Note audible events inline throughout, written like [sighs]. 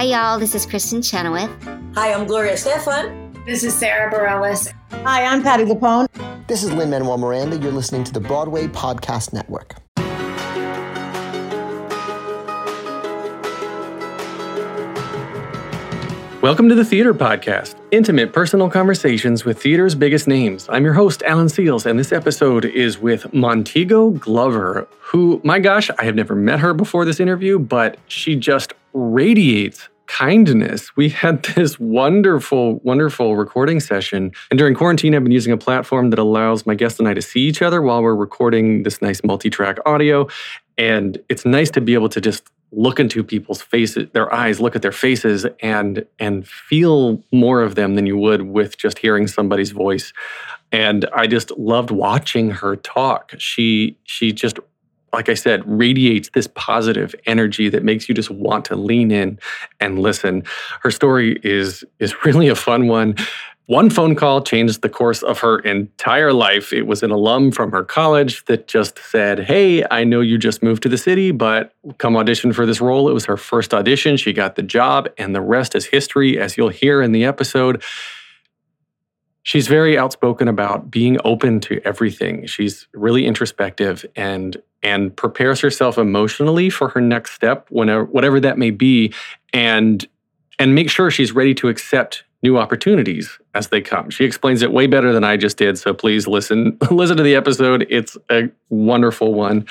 Hi, y'all. This is Kristin Chenoweth. Hi, I'm Gloria Estefan. This is Sara Bareilles. Hi, I'm Patti LuPone. This is Lin Manuel Miranda. You're listening to the Broadway Podcast Network. Welcome to the Theater Podcast, intimate personal conversations with theater's biggest names. I'm your host, Alan Seales, and this episode is with Montego Glover, who, my gosh, I have never met her before this interview, but she just radiates kindness. We had [laughs] this wonderful, wonderful recording session. And during quarantine, I've been using a platform that allows my guest and I to see each other while we're recording this nice multi track audio. And it's nice to be able to just look into people's faces their eyes look at their faces and and feel more of them than you would with just hearing somebody's voice and i just loved watching her talk she she just like i said radiates this positive energy that makes you just want to lean in and listen her story is is [laughs] really a fun one one phone call changed the course of her entire life. It was an alum from her college that just said, Hey, I know you just moved to the city, but come audition for this role. It was her first audition. She got the job, and the rest is history, as you'll hear in the episode. She's very outspoken about being open to everything. She's really introspective and and prepares herself emotionally for her next step, whenever whatever that may be, and and make sure she's ready to accept new opportunities as they come. She explains it way better than I just did, so please listen [laughs] listen to the episode. It's a wonderful one.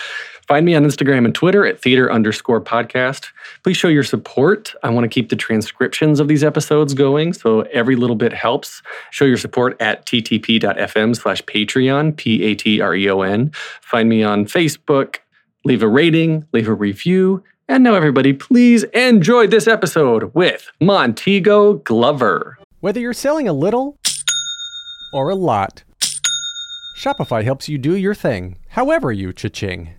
Find me on Instagram and Twitter at theater underscore podcast. Please show your support. I want to keep the transcriptions of these episodes going, so every little bit helps. Show your support at ttp.fm slash Patreon, P-A-T-R-E-O-N. Find me on Facebook. Leave a rating, leave a review, and now, everybody, please enjoy this episode with Montego Glover. Whether you're selling a little or a lot, Shopify helps you do your thing, however you cha-ching.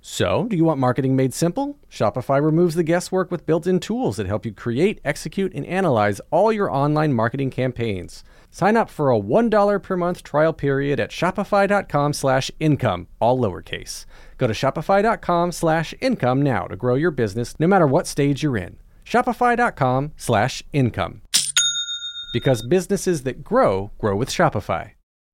So, do you want marketing made simple? Shopify removes the guesswork with built in tools that help you create, execute, and analyze all your online marketing campaigns. Sign up for a $1 per month trial period at shopify.com slash income, all lowercase. Go to shopify.com slash income now to grow your business no matter what stage you're in. Shopify.com slash income. Because businesses that grow, grow with Shopify.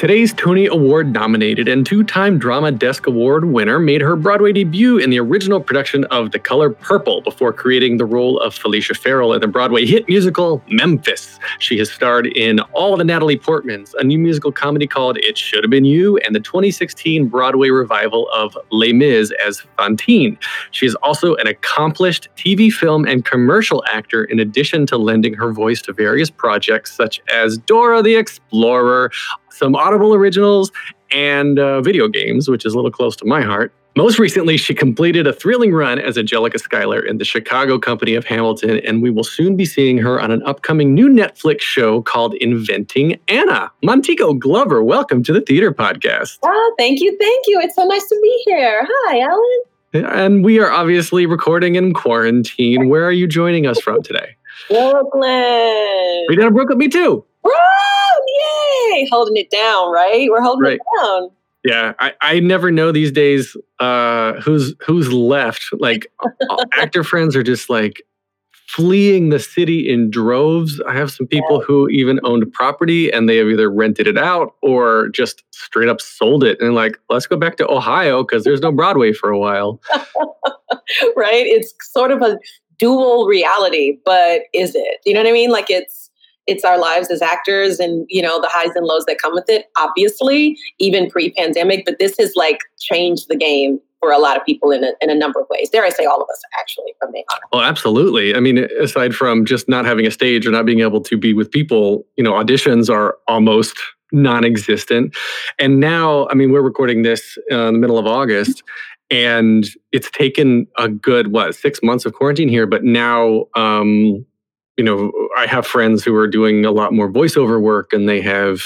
Today's Tony Award nominated and two time Drama Desk Award winner made her Broadway debut in the original production of The Color Purple before creating the role of Felicia Farrell in the Broadway hit musical Memphis. She has starred in all the Natalie Portmans, a new musical comedy called It Should Have Been You, and the 2016 Broadway revival of Les Mis as Fantine. She is also an accomplished TV, film, and commercial actor, in addition to lending her voice to various projects such as Dora the Explorer, some Audible originals, and uh, video games, which is a little close to my heart. Most recently, she completed a thrilling run as Angelica Schuyler in the Chicago Company of Hamilton, and we will soon be seeing her on an upcoming new Netflix show called Inventing Anna. Montego Glover, welcome to the Theater Podcast. Oh, thank you, thank you. It's so nice to be here. Hi, Alan. And we are obviously recording in quarantine. Where are you joining us from today? Brooklyn. We down in Brooklyn? Me too. Bro, yay! Holding it down, right? We're holding Right. it down. Yeah, I, I never know these days uh, who's who's left. Like [laughs] actor friends are just like fleeing the city in droves. I have some people who even owned property and they have either rented it out or just straight up sold it and like, let's go back to Ohio because there's no [laughs] Broadway for a while. [laughs] right? It's sort of a dual reality, but is it? You know what I mean? Like it's it's our lives as actors and you know the highs and lows that come with it obviously even pre-pandemic but this has like changed the game for a lot of people in a, in a number of ways dare i say all of us actually from being honest Well, absolutely. I mean, aside from just not having a stage or not being able to be with people, you know, auditions are almost non-existent. And now, I mean, we're recording this uh, in the middle of August, and it's taken a good what six months of quarantine here. But now, um, you know, I have friends who are doing a lot more voiceover work, and they have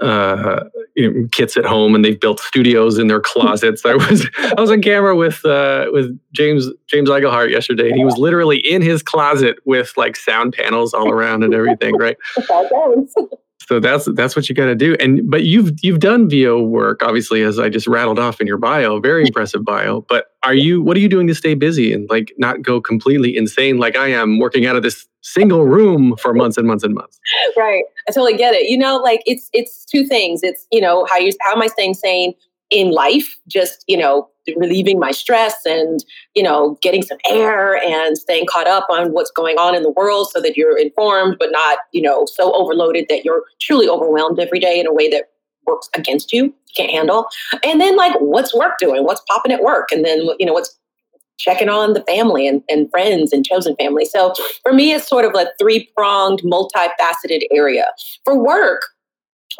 uh, you know, kits at home, and they've built studios in their closets. I was [laughs] I was on camera with uh, with James James Iglehart yesterday, and he was literally in his closet with like sound panels all around and everything, right? [laughs] So that's that's what you got to do. And but you've you've done VO work, obviously, as I just rattled off in your bio, very impressive bio. But are you what are you doing to stay busy and like not go completely insane like I am, working out of this single room for months and months and months? right i totally get it you know like it's it's two things it's you know how you how am i staying sane in life just you know relieving my stress and you know getting some air and staying caught up on what's going on in the world so that you're informed but not you know so overloaded that you're truly overwhelmed every day in a way that works against you can't handle. And then like what's work doing? What's popping at work? And then you know what's checking on the family and, and friends and chosen family. So for me it's sort of a three-pronged multifaceted area. For work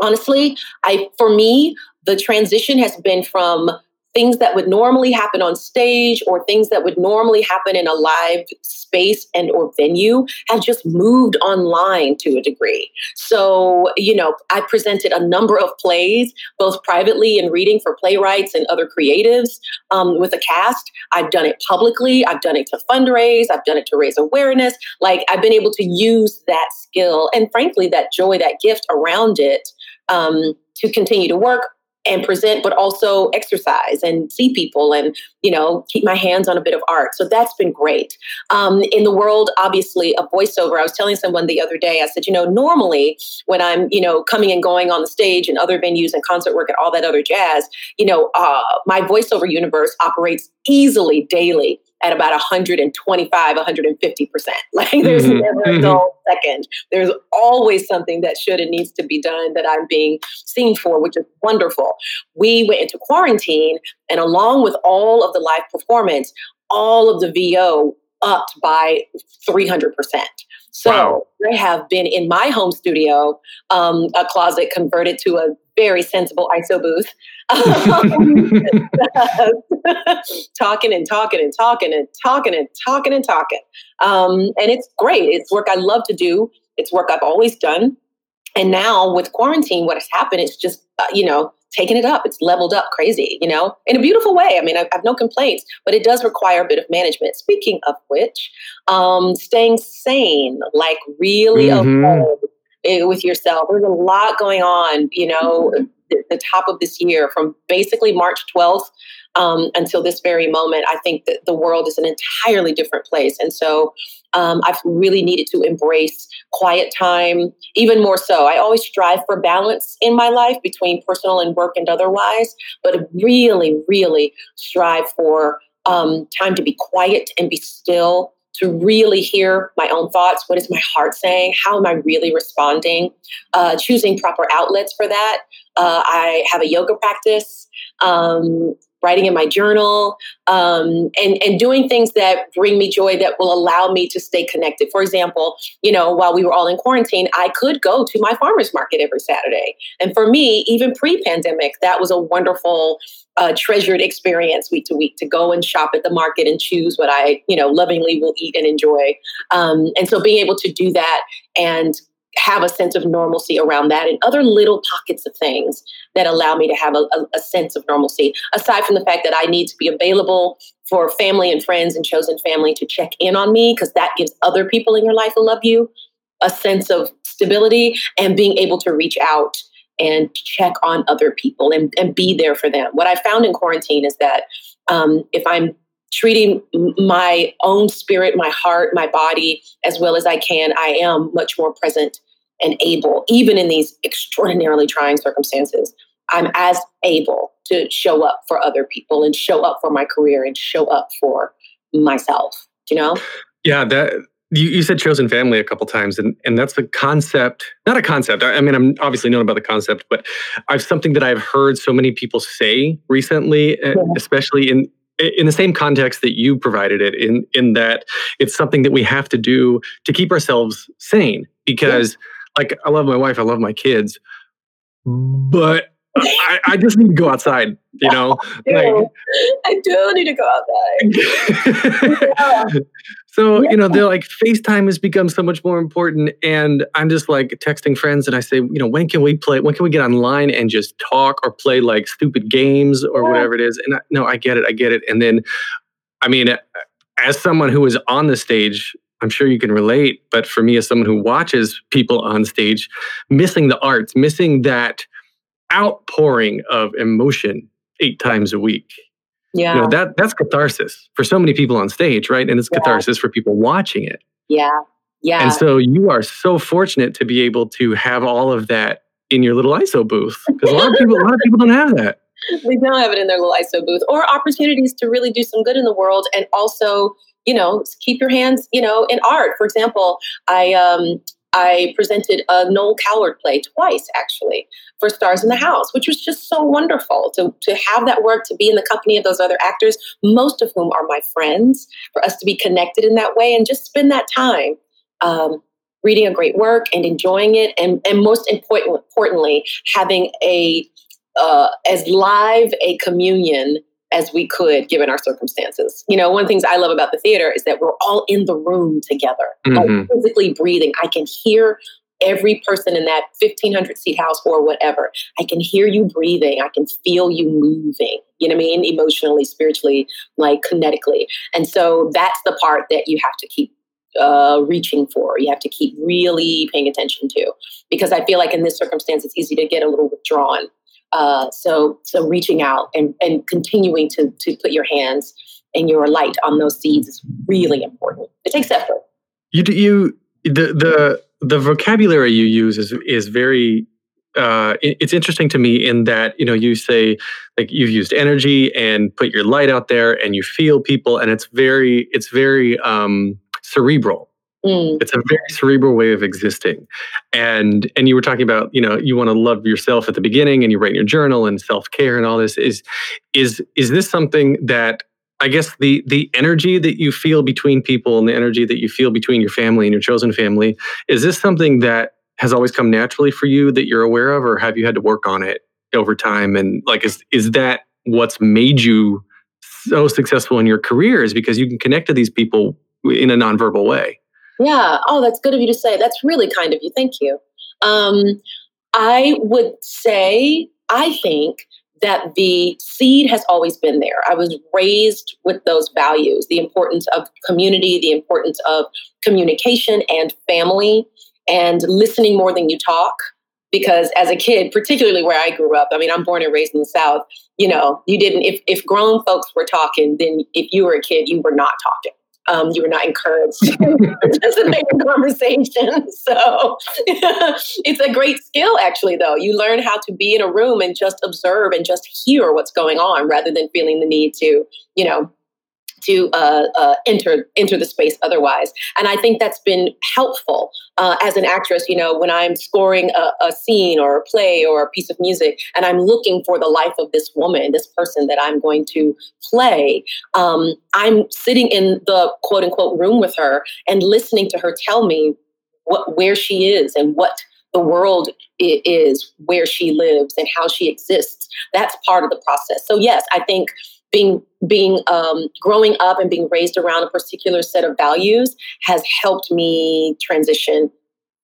honestly i for me the transition has been from things that would normally happen on stage or things that would normally happen in a live space and or venue have just moved online to a degree. So you know i presented a number of plays both privately and reading for playwrights and other creatives um, with a cast. I've done it publicly. I've done it to fundraise. I've done it to raise awareness. Like i've been able to use that skill and frankly that joy that gift around it um, to continue to work and present but also exercise and see people and you know keep my hands on a bit of art. So that's been great. Um, in the world obviously of voiceover i was telling someone the other day i said you know normally when i'm you know coming and going on the stage and other venues and concert work and all that other jazz you know uh, my voiceover universe operates easily daily at about 125 150 percent. [laughs] Like there's Mhm, never a mhm. dull second. There's always something that should and needs to be done that i'm being seen for which is wonderful. We went into quarantine and along with all of the live performance all of the vo upped by 300 percent. So I have been in my home studio, um, a closet converted to a very sensible ISO booth, [laughs] [laughs] talking and talking and talking and talking and talking and talking. Um, and it's great. It's work I love to do. It's work I've always done. And now with quarantine, what has happened is just, uh, you know, taking it up. It's leveled up crazy, you know, in a beautiful way. I mean, I, have no complaints, but it does require a bit of management. Speaking of which, um, staying sane, like really Mhm. okay eh, with yourself. There's a lot going on, you know, the, the top of this year from basically March 12th um, until this very moment. I think that the world is an entirely different place. And so um, I've really needed to embrace quiet time, even more so. I always strive for balance in my life between personal and work and otherwise, but really, really strive for um, time to be quiet and be still, to really hear my own thoughts. What is my heart saying? How am I really responding? Uh, choosing proper outlets for that. Uh, I have a yoga practice. Um, writing in my journal, um, and and doing things that bring me joy that will allow me to stay connected. For example, you know, while we were all in quarantine, I could go to my farmers market every Saturday, and for me, even pre-pandemic, that was a wonderful. Uh, treasured experience week to week to go and shop at the market and choose what I, you know, lovingly will eat and enjoy. Um, and so being able to do that and have a sense of normalcy around that and other little pockets of things that allow me to have a, a, a, sense of normalcy. Aside from the fact that i need to be available for family and friends and chosen family to check in on me because that gives other people in your life who love you a sense of stability and being able to reach out and check on other people and, and be there for them. What i found in quarantine is that um, if i'm treating my own spirit, my heart, my body as well as I can, I am much more present and able, even in these extraordinarily trying circumstances. I'm as able to show up for other people and show up for my career and show up for myself, you know? Yeah, that you, you said chosen family a couple times, and, and that's the concept, not a concept. I, I mean, I'm obviously known about the concept, but I've something that I've heard so many people say recently, eh, yeah. especially in in the same context that you provided it in in that it's something that we have to do to keep ourselves sane because like i love my wife i love my kids but I, I, just need to go outside, you know. [laughs] I do, like, I do need to go outside. [laughs] yeah. So, yeah. you know, they're like FaceTime has become so much more important. And I'm just like texting friends and I say, you know, when can we play? When can we get online and just talk or play like stupid games or yeah. whatever it is? And I, no, I get it. I get it. And then, I mean, uh, as someone who is on the stage, I'm sure you can relate. But for me, as someone who watches people on stage, missing the arts, missing that outpouring of emotion eight times a week yeah. You know, that that's catharsis for so many people on stage, right? And it's yeah. catharsis for people watching it. Yeah. Yeah. And so you are so fortunate to be able to have all of that in your little ISO booth. Because a lot of people a lot of people don't have that. [laughs] They don't have it in their little ISO booth or opportunities to really do some good in the world and also, you know, keep your hands, you know, in art. For example, I um I presented a Noel Coward play twice, actually, for Stars in the House, which was just so wonderful to, to have that work, to be in the company of those other actors, most of whom are my friends, for us to be connected in that way and just spend that time um, reading a great work and enjoying it. And, and most important, importantly, having a uh, as live a communion as we could given our circumstances. You know, one of the things I love about the theater is that we're all in the room together, mm-hmm. like physically breathing. I can hear every person in that 1500 seat house or whatever. I can hear you breathing. I can feel you moving, you know what I mean? Emotionally, spiritually, like kinetically. And so that's the part that you have to keep uh, reaching for. You have to keep really paying attention to because I feel like in this circumstance, it's easy to get a little withdrawn uh, so so reaching out and, and continuing to to put your hands and your light on those seeds is really important. It takes effort. You you the the the vocabulary you use is is very uh, it's interesting to me in that you know you say like you've used energy and put your light out there and you feel people and it's very it's very um, cerebral Mm. It's a very cerebral way of existing. And and you were talking about, you know, you want to love yourself at the beginning and you write in your journal and self-care and all this is is is this something that I guess the the energy that you feel between people and the energy that you feel between your family and your chosen family, is this something that has always come naturally for you that you're aware of or have you had to work on it over time and like is is that what's made you so successful in your career is because you can connect to these people in a nonverbal way. Yeah. Oh, that's good of you to say. That's really kind of you. Thank you. Um, I would say, I think that the seed has always been there. I was raised with those values the importance of community, the importance of communication and family, and listening more than you talk. Because as a kid, particularly where I grew up, I mean, I'm born and raised in the South, you know, you didn't, if, if grown folks were talking, then if you were a kid, you were not talking um, you were not encouraged [laughs] to participate in conversation. [laughs] So [laughs] it's a great skill, actually, though. You learn how to be in a room and just observe and just hear what's going on rather than feeling the need to, you know, to uh, uh, enter enter the space otherwise. And I think that's been helpful uh, as an actress. You know, when I'm scoring a, a, scene or a play or a piece of music, and I'm looking for the life of this woman, this person that I'm going to play, um, I'm sitting in the quote unquote room with her and listening to her tell me what where she is and what the world is where she lives and how she exists that's part of the process so yes i think being being um, growing up and being raised around a particular set of values has helped me transition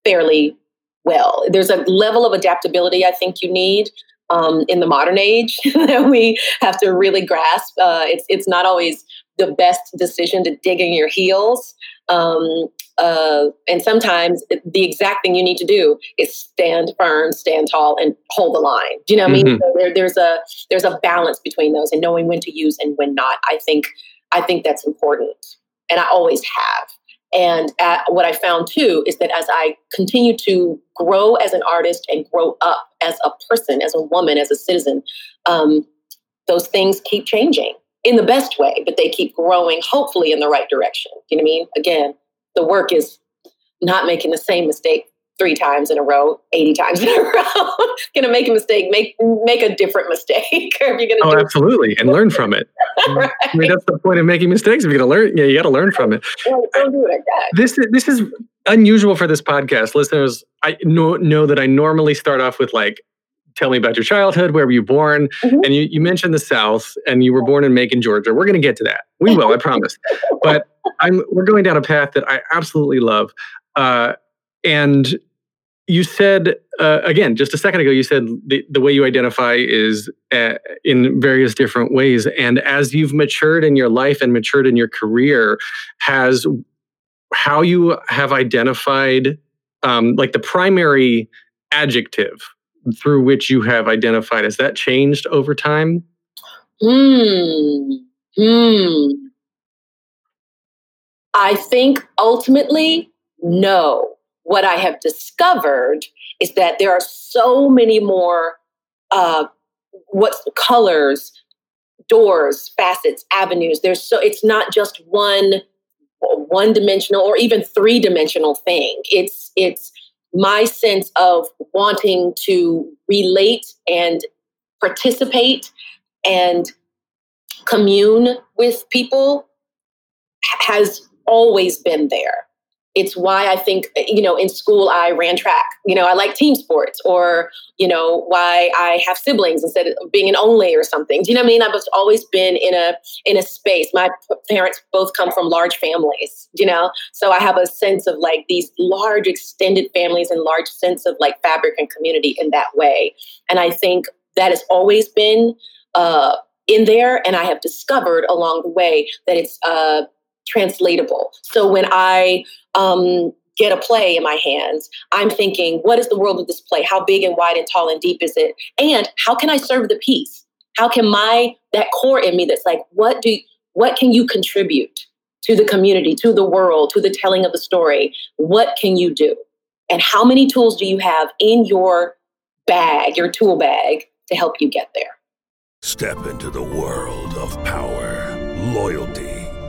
fairly well. There's a level of adaptability I think you need um, in the modern age [laughs] that we have to really grasp. Uh, it's it's not always the best decision to dig in your heels. Um, uh, and sometimes the exact thing you need to do is stand firm, stand tall, and hold the line. Do you know what mm-hmm. I mean? Mm-hmm. So there, there's a there's a balance between those and knowing when to use and when not. I think I think that's important, and I always have. And at, what I found too is that as I continue to grow as an artist and grow up as a person, as a woman, as a citizen, um, those things keep changing in the best way, but they keep growing, hopefully in the right direction. You know what I mean? Again, the work is not making the same mistake three times in a row, 80 times in a [laughs] row. gonna make a mistake, make make a different mistake. [laughs] if you're gonna Oh, absolutely. And learn from it. [laughs] right. I mean that's the point of making mistakes. If you're gonna learn, yeah, you gotta learn from it. Well, don't do it that. This is this is unusual for this podcast. Listeners, I know know that I normally start off with like tell me about your childhood. Where were you born? Mm-hmm. And you, you mentioned the South and you were born in Macon, Georgia. We're going to get to that. We will, I promise. [laughs] But I'm, we're going down a path that I absolutely love. Uh, and you said, uh, again, just a second ago, you said the, the way you identify is uh, in various different ways. And as you've matured in your life and matured in your career, has how you have identified um, like the primary adjective through which you have identified has that changed over time? Hmm. Hmm. I think ultimately no. What i have discovered is that there are so many more uh, what colors doors facets avenues. There's so it's not just one one dimensional or even three dimensional thing. It's it's my sense of wanting to relate and participate and commune with people has always been there it's why I think, you know, in school I ran track. You know, I like team sports or, you know, why I have siblings instead of being an only or something. Do you know what I mean? I've always been in a in a space. My parents both come from large families, you know? So I have a sense of like these large extended families and large sense of like fabric and community in that way. And I think that has always been uh in there and I have discovered along the way that it's uh translatable. So when I um, get a play in my hands, I'm thinking, what is the world of this play? How big and wide and tall and deep is it? And how can I serve the piece? How can my that core in me that's like, what do what can you contribute to the community, to the world, to the telling of the story? What can you do? And how many tools do you have in your bag, your tool bag, to help you get there? Step into the world of power, loyalty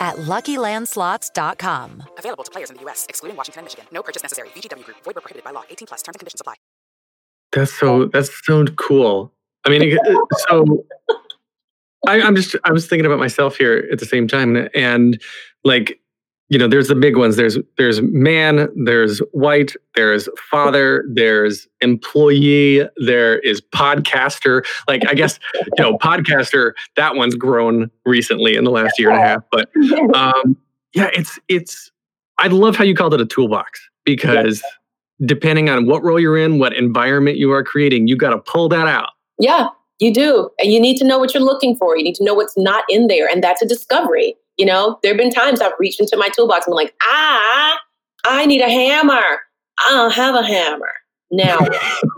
at LuckyLandSlots.com. Available to players in the U.S., excluding Washington and Michigan. No purchase necessary. VGW Group. Void were prohibited by law. 18 plus. Terms and conditions apply. That's so. That's so cool. I mean, so I, I'm just. I was thinking about myself here at the same time, and like you know, there's the big ones. There's there's man, there's white, there's father, there's employee, there is podcaster. Like I guess you know, podcaster. That one's grown recently in the last year and a half. But [laughs] um, yeah, it's it's. I love how you called it a toolbox because depending on what role you're in, what environment you are creating, you got to pull that out. Yeah, you do. And you need to know what you're looking for. You need to know what's not in there. And that's a discovery. You know, there have been times I've reached into my toolbox and I'm like, ah, I need a hammer. I don't have a hammer. Now,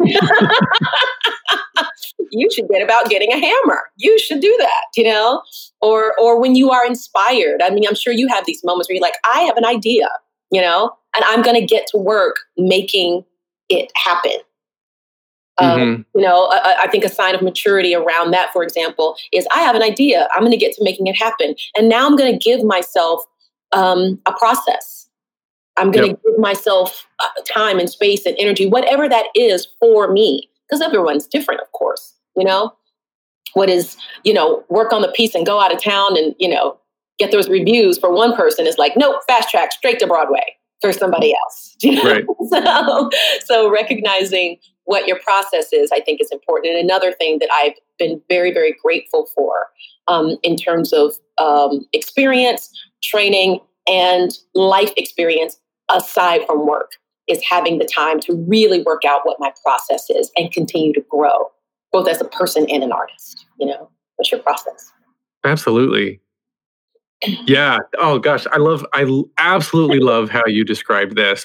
[laughs] you should get about getting a hammer. You should do that, you know? Or or when you are inspired. I mean, I'm sure you have these moments where you're like, I have an idea, you know, and I'm going to get to work making it happen. Um, Mm-hmm. You know, I, I think a sign of maturity around that, for example, is I have an idea. I'm going to get to making it happen, and now I'm going to give myself um, a process. I'm going to Yep. give myself uh, time and space and energy, whatever that is for me, because everyone's different, of course. You know, what is you know work on the piece and go out of town and you know get those reviews for one person is like nope, fast track straight to Broadway for somebody else. [laughs] You know? Right. [laughs] so, so recognizing what your process is, I think, is important. And another thing that I've been very, very grateful for um, in terms of um, experience, training, and life experience aside from work is having the time to really work out what my process is and continue to grow, both as a person and an artist. You know, what's your process? Absolutely. Yeah. Oh gosh, I love. I absolutely love how you describe this,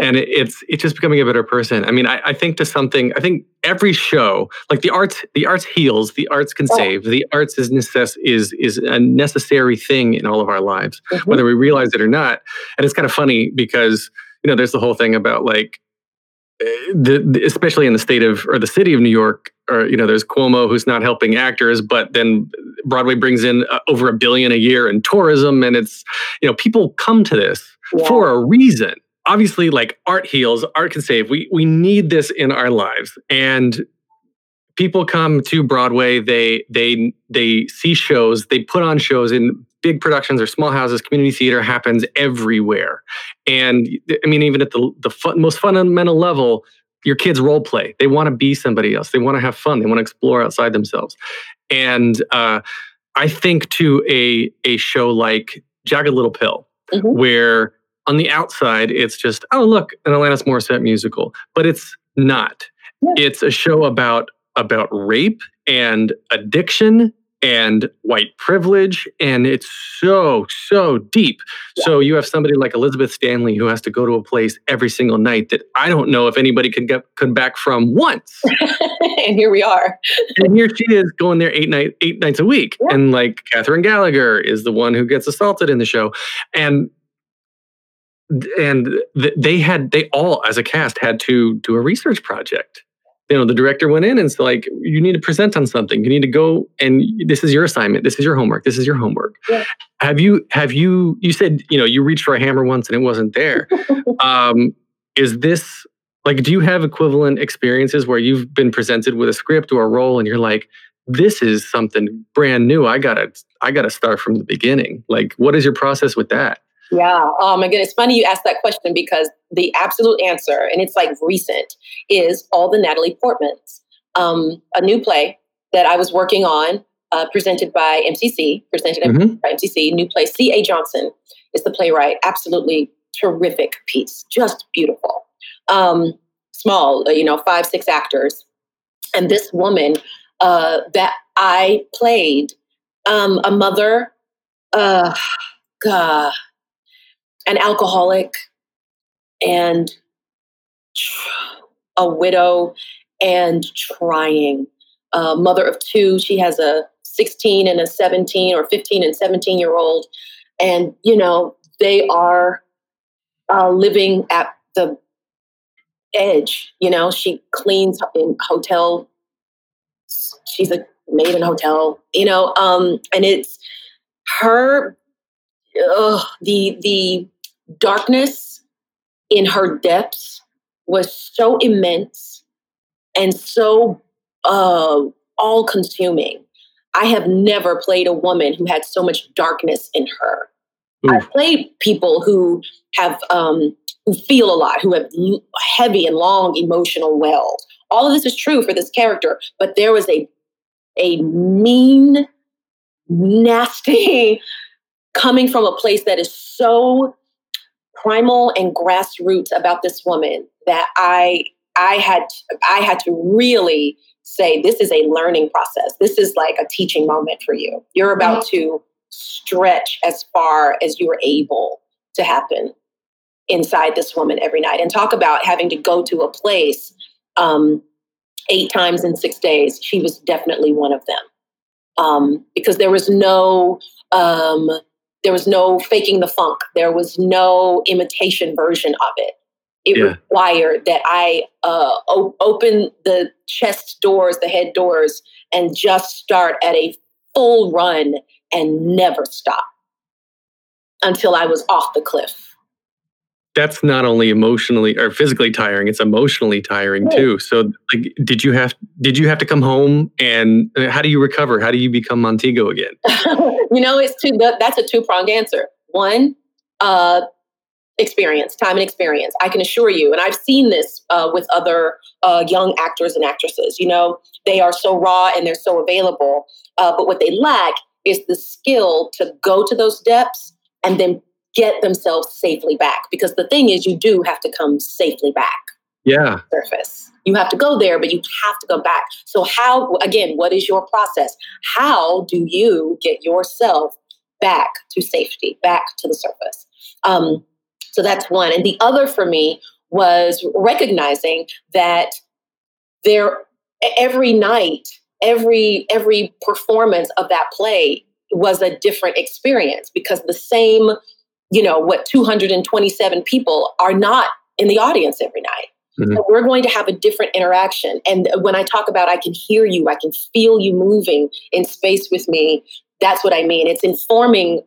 and it, it's it's just becoming a better person. I mean, I, I think to something. I think every show, like the arts, the arts heals. The arts can save. The arts is necess- is is a necessary thing in all of our lives, mm-hmm. whether we realize it or not. And it's kind of funny because you know there's the whole thing about like the, the- especially in the state of or the city of New York, or you know, there's Cuomo who's not helping actors, but then Broadway brings in uh, over a billion a year in tourism, and it's you know, people come to this for a reason. Obviously, like art heals, art can save. We we need this in our lives, and people come to Broadway. They they they see shows. They put on shows in big productions or small houses. Community theater happens everywhere, and I mean, even at the the fun, most fundamental level, your kids role play. They want to be somebody else. They want to have fun. They want to explore outside themselves. And uh, I think to a a show like Jagged Little Pill, where on the outside it's just oh look an Alanis Morissette musical, but it's not. It's a show about about rape and addiction and white privilege and it's so so deep. So you have somebody like elizabeth stanley who has to go to a place every single night that i don't know if anybody could get come back from once. [laughs] And here we are. and here she is going there eight night eight nights a week. And like kathryn gallagher is the one who gets assaulted in the show. And and th- they had they all as a cast had to do a research project you know the director went in and it's like you need to present on something. You need to go and this is your assignment. This is your homework. This is your homework. Have you have you you said you know you reached for a hammer once and it wasn't there. [laughs] Um is this like do you have equivalent experiences where you've been presented with a script or a role and you're like this is something brand new. I gotta i gotta start from the beginning. Like what is your process with that Yeah. Oh my goodness. It's funny you asked that question because the absolute answer, and it's like recent, is all the Natalie Portmans. Um, a new play that I was working on, uh, presented by MCC, presented Mhm. by MCC, new play. C.A. Johnson is the playwright. Absolutely terrific piece. Just beautiful. Um, small, uh, you know, five, six actors. And this woman uh, that I played, um, a mother, uh, [sighs] God, an alcoholic and a widow and trying. A mother of two she has a 16 and a 17 or 15 and 17 year old. And you know they are uh, living at the edge you know? She cleans in hotel. She's a maid in hotel you know? Um and it's her ugh, the the darkness in her depths was so immense and so uh, all consuming. I have never played a woman who had so much darkness in her. I play people who have um, who feel a lot, who have l- heavy and long emotional wells. All of this is true for this character, but there was a a mean, nasty coming from a place that is so primal and grassroots about this woman that I I had I had to really say this is a learning process. This is like a teaching moment for you. You're about to stretch as far as you are able to happen inside this woman every night and talk about having to go to a place um, eight times in six days. She was definitely one of them um, because there was no um, there was no faking the funk. There was no imitation version of it. It Yeah. required that I uh, o- open the chest doors, the head doors, and just start at a full run and never stop until I was off the cliff. That's not only emotionally or physically tiring; it's emotionally tiring Right. too. So, like, did you have did you have to come home and uh, how do you recover? How do you become Montego again? [laughs] you know, it's two. That's a two pronged answer. One, uh, experience, time and experience. I can assure you, and I've seen this uh, with other uh, young actors and actresses. You know, they are so raw and they're so available, uh, but what they lack is the skill to go to those depths and then get themselves safely back. Because the thing is, you do have to come safely back Yeah, surface. You have to go there, but you have to go back. So, how, again, what is your process? How do you get yourself back to safety, back to the surface? Um, so, that's one. And the other for me was recognizing that there, every night, every every performance of that play was a different experience because the same you know what 227 people are not in the audience every night mm-hmm. so we're going to have a different interaction. And when I talk about I can hear you, I can feel you moving in space with me, that's what I mean. It's informing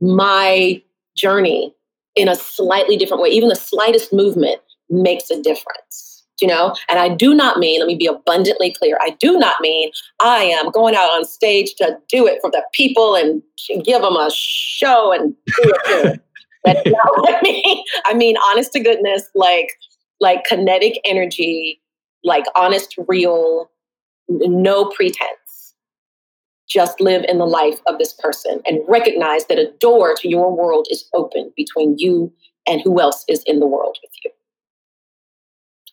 my journey in a slightly different way. Even the slightest movement makes a difference, you know? And I do not mean, let me be abundantly clear, I do not mean I am going out on stage to do it for the people and give them a show and do it. That's [laughs] not what I mean. I mean, honest to goodness, like, like kinetic energy, like honest, real, no pretense. Just live in the life of this person and recognize that a door to your world is open between you and who else is in the world with you.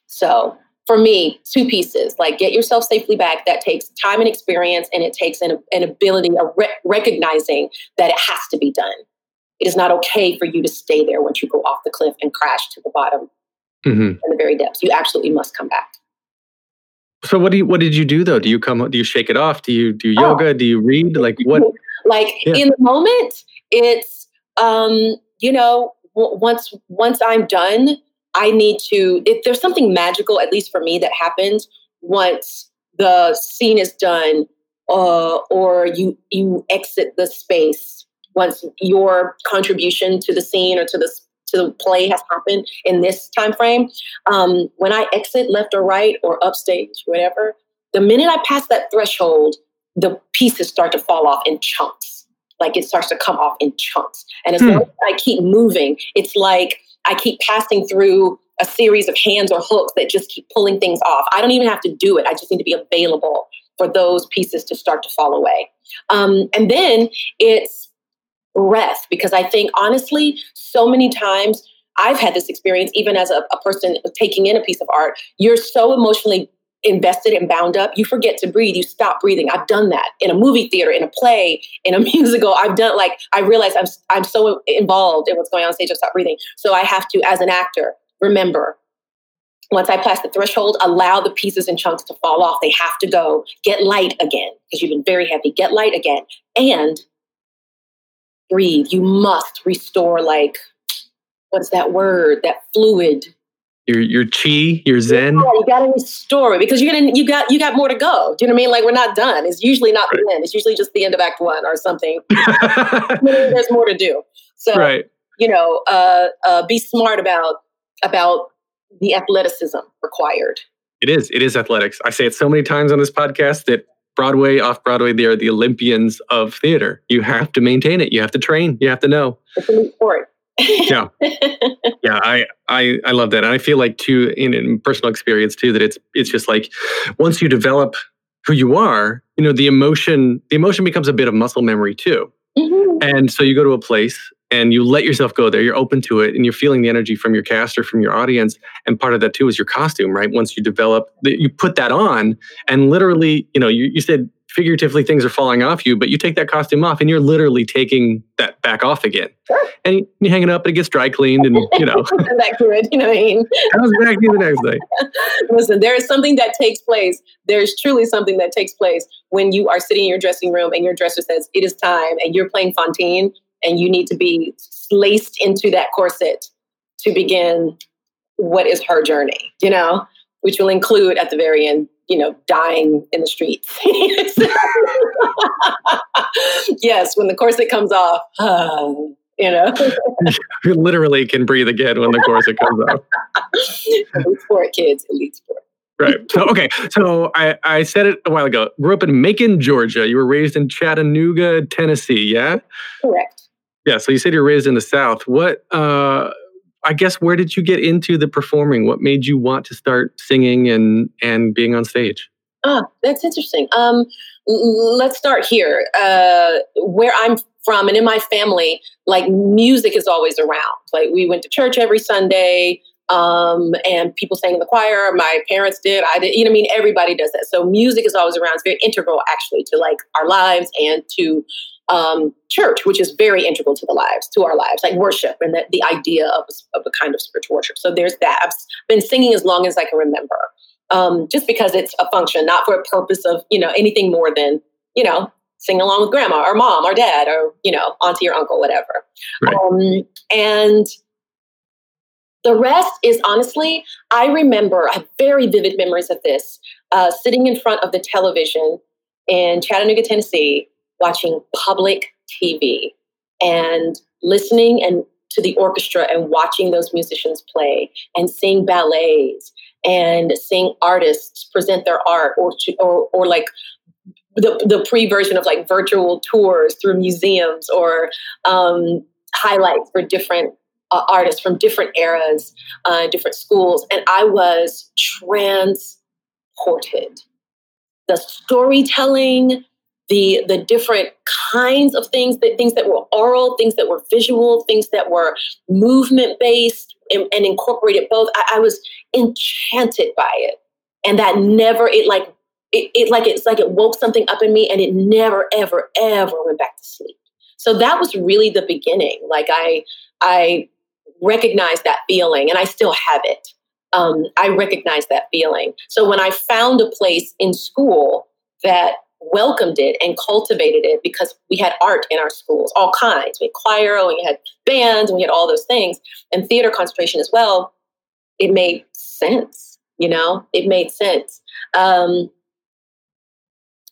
So, for me, two pieces like get yourself safely back. That takes time and experience, and it takes an, an ability of re- recognizing that it has to be done. It is not okay for you to stay there once you go off the cliff and crash to the bottom hmm in the very depths. You absolutely must come back. So, what do you what did you do though? Do you come? Do you shake it off? Do you do Oh. yoga? Do you read? [laughs] Like what? [laughs] like Yeah. in the moment, it's um, you know, w- once once I'm done, I need to. If there's something magical, at least for me, that happens once the scene is done, uh, or you you exit the space once your contribution to the scene or to the to the play has happened in this time frame. Um, when I exit left or right or upstage, whatever, the minute I pass that threshold, the pieces start to fall off in chunks. Like it starts to come off in chunks. And as Hmm. long as I keep moving, it's like I keep passing through a series of hands or hooks that just keep pulling things off. I don't even have to do it. I just need to be available for those pieces to start to fall away. Um, and then it's breath, because I think honestly, so many times I've had this experience, even as a, a person taking in a piece of art, you're so emotionally invested and bound up, you forget to breathe. You stop breathing. I've done that in a movie theater, in a play, in a [laughs] musical. I've done like I realize I'm I'm so involved in what's going on stage. I stop breathing. So I have to, as an actor, remember. Once I pass the threshold, allow the pieces and chunks to fall off. They have to go. Get light again because you've been very heavy. Get light again and breathe. You must restore like what's that word? That fluid Your your chi, your zen. yeah, you gotta restore it because you're gonna you got you got more to go. Do you know what I mean? Like we're not done. It's usually not the end. It's usually just the end of Act One or something. [laughs] There's more to do. So right. you know, uh, uh, be smart about about the athleticism required. It is. It is athletics. I say it so many times on this podcast that Broadway, off Broadway, they are the Olympians of theater. You have to maintain it. You have to train. You have to know. It's a new sport. yeah, [laughs] yeah. I, I I love that, and I feel like too in, in personal experience too that it's it's just like once you develop who you are, you know, the emotion the emotion becomes a bit of muscle memory too. Mm-hmm. And so you go to a place and you let yourself go there. You're open to it, and you're feeling the energy from your cast or from your audience. And part of that too is your costume, right? Once you develop, you put that on, and literally, you know, you, you said figuratively things are falling off you, but you take that costume off and you're literally taking that back off again. And you, hang it up and it gets dry cleaned and, you know. [laughs] back to it, you know what I mean? Comes back to you the next day. [laughs] Listen, there is something that takes place. There's truly something that takes place when you are sitting in your dressing room and your dresser says, it is time, and you're playing Fantine and you need to be laced into that corset to begin what is her journey, you know, which will include at the very end you know, dying in the streets. [laughs] yes, when the corset comes off, uh, [sighs] you know. [laughs] you literally can breathe again when the corset comes off. Elite sport, kids, elite sport. Right. So okay. So I, I said it a while ago. Grew up in Macon, Georgia. You were raised in Chattanooga, Tennessee. Yeah. Correct. Yeah. So you said you're raised in the South. What uh I guess where did you get into the performing? What made you want to start singing and and being on stage? Ah, that's interesting. Um, let's start here. Uh, where I'm from and in my family, like music is always around. Like we went to church every Sunday, um, and people sang in the choir. My parents did. I did. You know, I mean, everybody does that. So music is always around. It's very integral, actually, to like our lives and to um, church, which is very integral to the lives, to our lives, like worship and the, the idea of, of a kind of spiritual worship. So there's that. I've been singing as long as I can remember, um, just because it's a function, not for a purpose of you know anything more than you know sing along with grandma or mom or dad or you know auntie or uncle, whatever. Right. Um, and the rest is honestly, I remember, I have very vivid memories of this, uh, sitting in front of the television in Chattanooga, Tennessee, watching public TV and listening and to the orchestra and watching those musicians play and seeing ballets and seeing artists present their art or or, or like the, the pre version of like virtual tours through museums or um, highlights for different uh, artists from different eras, uh, different schools, and I was transported. The storytelling, the the different kinds of things that things that were oral things that were visual things that were movement based and, and incorporated both. I, I, was enchanted by it. And that never it like it, it like it's like it woke something up in me and it never ever ever went back to sleep. So that was really the beginning. Like i i recognized that feeling and i still have it. Um, i recognize that feeling. So when i found a place in school that welcomed it and cultivated it because we had art in our schools, all kinds. We had choir, and we had bands, and we had all those things, and theater concentration as well. It made sense, you know. It made sense. Um,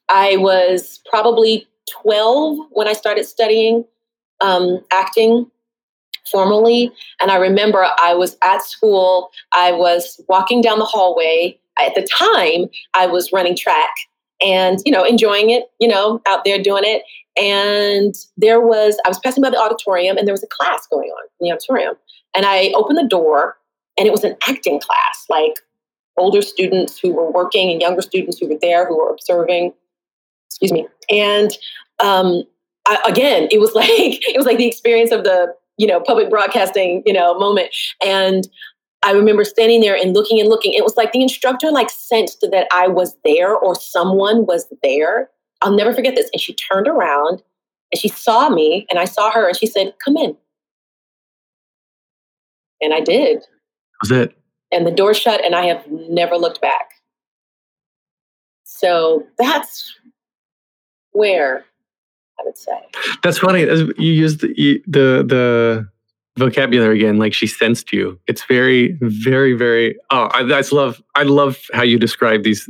I was probably twelve when I started studying um, acting formally, and I remember I was at school. I was walking down the hallway. At the time, I was running track and you know enjoying it you know out there doing it. And there was i was passing by the auditorium and there was a class going on in the auditorium. And i opened the door and it was an acting class like older students who were working and younger students who were there who were observing. Excuse me. And um, I, again it was [laughs] like it was like the experience of the you know public broadcasting you know moment. And I remember standing there and looking and looking. It was like the instructor like sensed that I was there or someone was there. I'll never forget this. And she turned around and she saw me and I saw her and she said, "Come in." And I did. That was it. And the door shut and I have never looked back. So that's where I would say. That's funny. You used the the the vocabulary again like she sensed you. It's very very very oh I, love i love how you describe these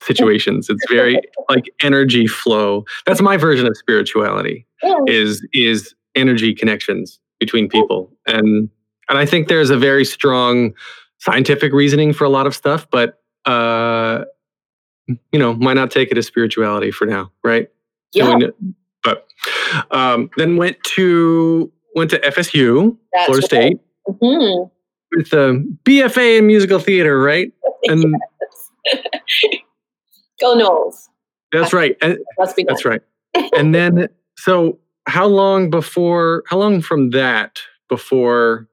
situations. It's very [laughs] like energy flow. That's my version of spirituality is is energy connections between people. And and i think there's a very strong scientific reasoning for a lot of stuff but uh you know, might not take it as spirituality for now, right? Yeah. So we but um, then went to went to FSU, That's Florida right. State, Mhm. with the BFA in musical theater, right? And [laughs] Go Noles. that's right. And, Must be that's done. right. [laughs] And then, so how long before? How long from that before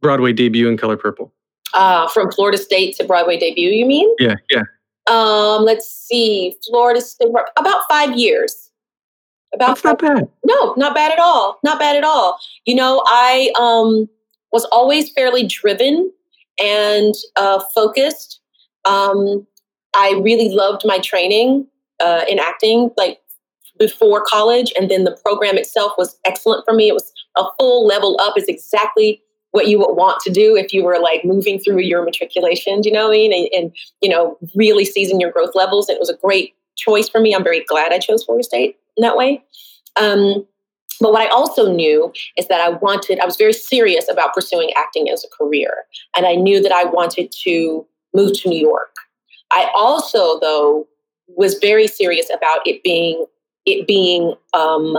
Broadway debut in Color Purple? Uh, from Florida State to Broadway debut, you mean? Yeah, yeah. Um, let's see, Florida State, about five years. About That's not bad. No, not bad at all. Not bad at all. You know, I um, was always fairly driven and uh, focused. Um, I really loved my training uh, in acting, like before college, and then the program itself was excellent for me. It was a full level up. Is exactly what you would want to do if you were like moving through your matriculation. Do you know what I mean? And, and you know, really seizing your growth levels. It was a great choice for me. I'm very glad I chose Florida State in that way. Um, but what I also knew is that I wanted, I was very serious about pursuing acting as a career. And I knew that I wanted to move to New York. I also, though, was very serious about it being it being um,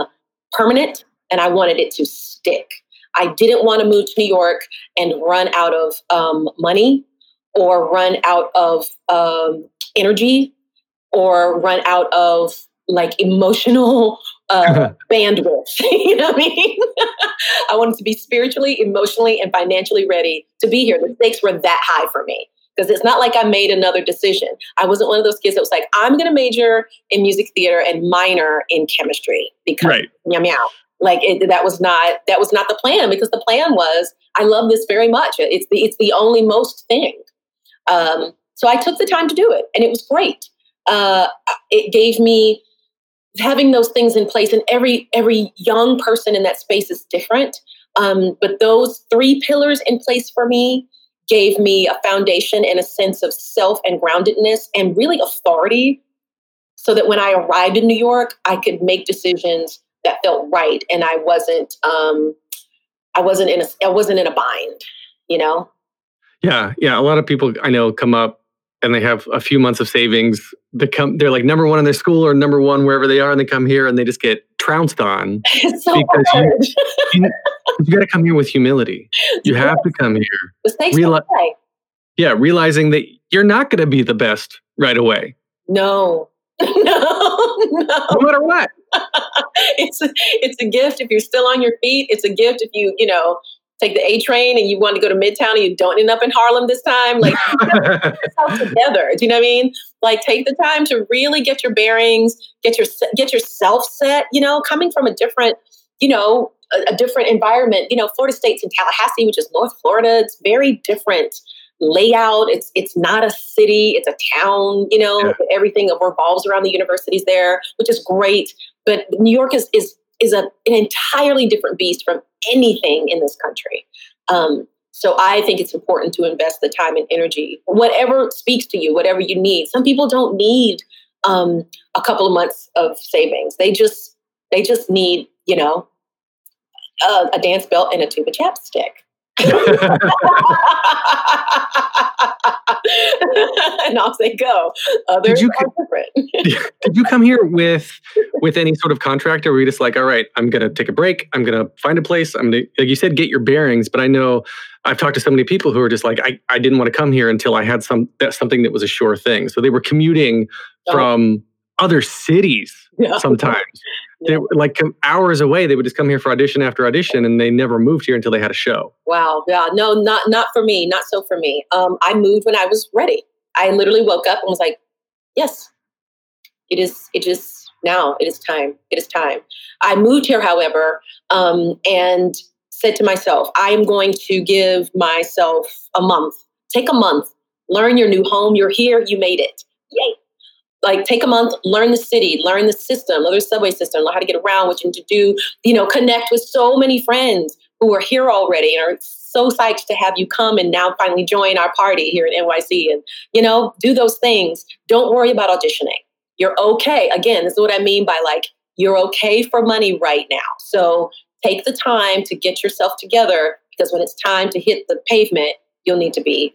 permanent, and I wanted it to stick. I didn't want to move to New York and run out of um, money, or run out of um, energy, or run out of like emotional uh, [laughs] bandwidth. [laughs] you know what I mean? [laughs] I wanted to be spiritually, emotionally, and financially ready to be here. The stakes were that high for me because it's not like I made another decision. I wasn't one of those kids that was like, I'm going to major in music theater and minor in chemistry because Right. meow meow. Like it, that was not that was not the plan because the plan was I love this very much. It's the it's the only most thing. Um, so I took the time to do it, and it was great. Uh, it gave me having those things in place, and every every young person in that space is different. Um, but those three pillars in place for me gave me a foundation and a sense of self and groundedness, and really authority, so that when I arrived in New York, I could make decisions that felt right, and I wasn't um, I wasn't in a I wasn't in a bind. You know. Yeah, yeah. A lot of people I know come up and they have a few months of savings. They come, they're like number one in their school or number one wherever they are, and they come here and they just get trounced on. [laughs] It's so Because you- hard. [laughs] You, you got to come here with humility. You have to come here. Reali- high. Yeah, realizing that you're not going to be the best right away, No, [laughs] no, no. no matter what. it's a, it's a gift if you're still on your feet. It's a gift if you you know take the A train and you want to go to Midtown and you don't end up in Harlem this time. Like [laughs] yourself together. Do you know what I mean? Like take the time to really get your bearings, get your get yourself set. You know, coming from a different you know a, a different environment. You know, Florida State's in Tallahassee, which is North Florida. It's very different layout. It's it's not a city, it's a town, you know, everything revolves around the universities there, which is great. But New York is is is a, an entirely different beast from anything in this country. Um, so I think it's important to invest the time and energy, whatever speaks to you, whatever you need. Some people don't need um, a couple of months of savings. They just they just need, you know, a, a dance belt and a tube of chapstick. [laughs] and off they go. Others you are different. [laughs] Did you come here with with any sort of contract, or were you just like, all right, I'm gonna take a break, I'm gonna find a place, I'm gonna like you said, get your bearings. But I know I've talked to so many people who are just like, I, I didn't want to come here until I had some that something that was a sure thing. So they were commuting Oh. from other cities [laughs] Yeah. sometimes. They were like hours away. They would just come here for audition after audition, and they never moved here until they had a show. Wow. Yeah. No, not not for me. Not so for me. Um, I moved when I was ready. I literally woke up and was like, "Yes, it is. It is now. It is time. It is time." I moved here, however, um, and said to myself, "I am going to give myself a month. Take a month. Learn your new home. You're here. You made it. Yay!" Like take a month, learn the city, learn the system, learn the subway system, learn how to get around, what you need to do, you know, connect with so many friends who are here already and are so psyched to have you come and now finally join our party here in NYC and, you know, do those things. Don't worry about auditioning. You're okay. Again, this is what I mean by like, you're okay for money right now. So take the time to get yourself together because when it's time to hit the pavement, you'll need to be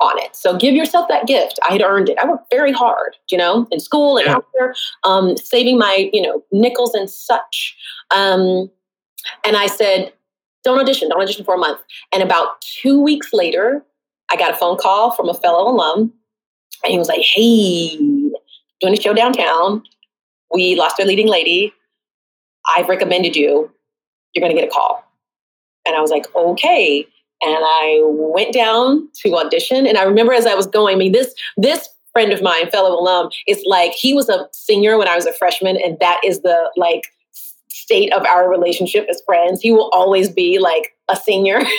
on it. So give yourself that gift. I had earned it. I worked very hard, you know, in school and Yeah. after, um, saving my, you know, nickels and such. Um, and I said, don't audition, don't audition for a month. And about two weeks later, I got a phone call from a fellow alum. And he was like, hey, doing a show downtown. We lost our leading lady. I've recommended you. You're going to get a call. And I was like, okay. And I went down to audition. And I remember as I was going, I mean, this this friend of mine, fellow alum, is like he was a senior when I was a freshman, and that is the like state of our relationship as friends. He will always be like a senior. [laughs]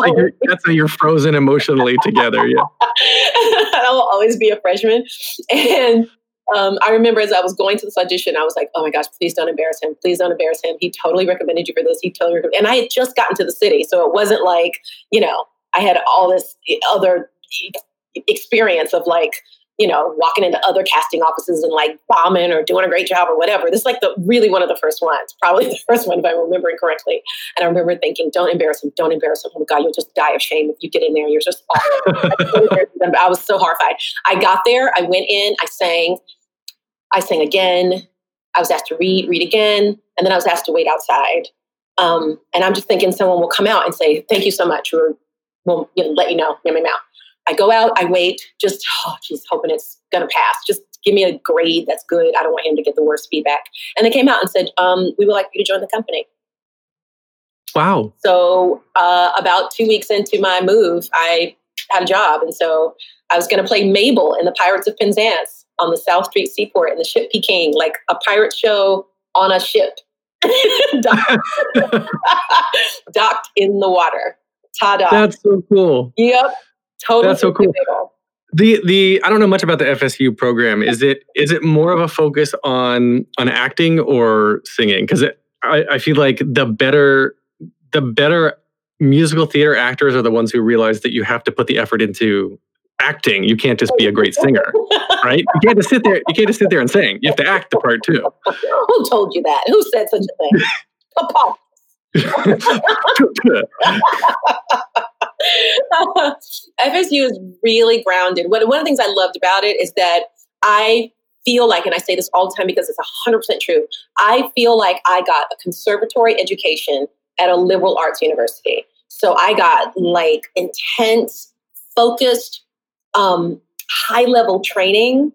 Like that's how you're frozen emotionally together. Yeah. [laughs] I will always be a freshman. And um, I remember as I was going to this audition, I was like, oh my gosh, please don't embarrass him. Please don't embarrass him. He totally recommended you for this. He totally recommended. And I had just gotten to the city. So it wasn't like, you know, I had all this other e- experience of like, you know, walking into other casting offices and like bombing or doing a great job or whatever. This is like the really one of the first ones, probably [laughs] the first one if I'm remembering correctly. And I remember thinking, don't embarrass him, don't embarrass him. Oh my God, you'll just die of shame if you get in there. You're just [laughs] awful. I was so horrified. I got there, I went in, I sang, I sang again. I was asked to read, read again, and then I was asked to wait outside. Um, and I'm just thinking someone will come out and say, "Thank you so much," or we'll you know, let you know. Meow, meow, meow. I go out, I wait, just oh, geez, hoping it's gonna pass. Just give me a grade that's good. I don't want him to get the worst feedback. And they came out and said, um, "We would like you to join the company." Wow. So uh, about two weeks into my move, I had a job, and so I was going to play Mabel in the Pirates of Penzance on the South Street Seaport in the ship Peking, like a pirate show on a ship, [laughs] docked, [laughs] docked in the water. Ta-da! That's so cool. yep, totally. That's so cool. The the I don't know much about the FSU program. Is it is it more of a focus on on acting or singing? Because I, I feel like the better the better musical theater actors are the ones who realize that you have to put the effort into acting. You can't just be a great singer, [laughs] right? You can't just sit there. You can't just sit there and sing. You have to act the part too. [laughs] Who told you that? Who said such a thing? Papa. [laughs] FSU is really grounded. One, one of the things I loved about it is that I feel like, and I say this all the time because it's 100% true, I feel like I got a conservatory education at a liberal arts university. So I got like intense, focused, um, high level training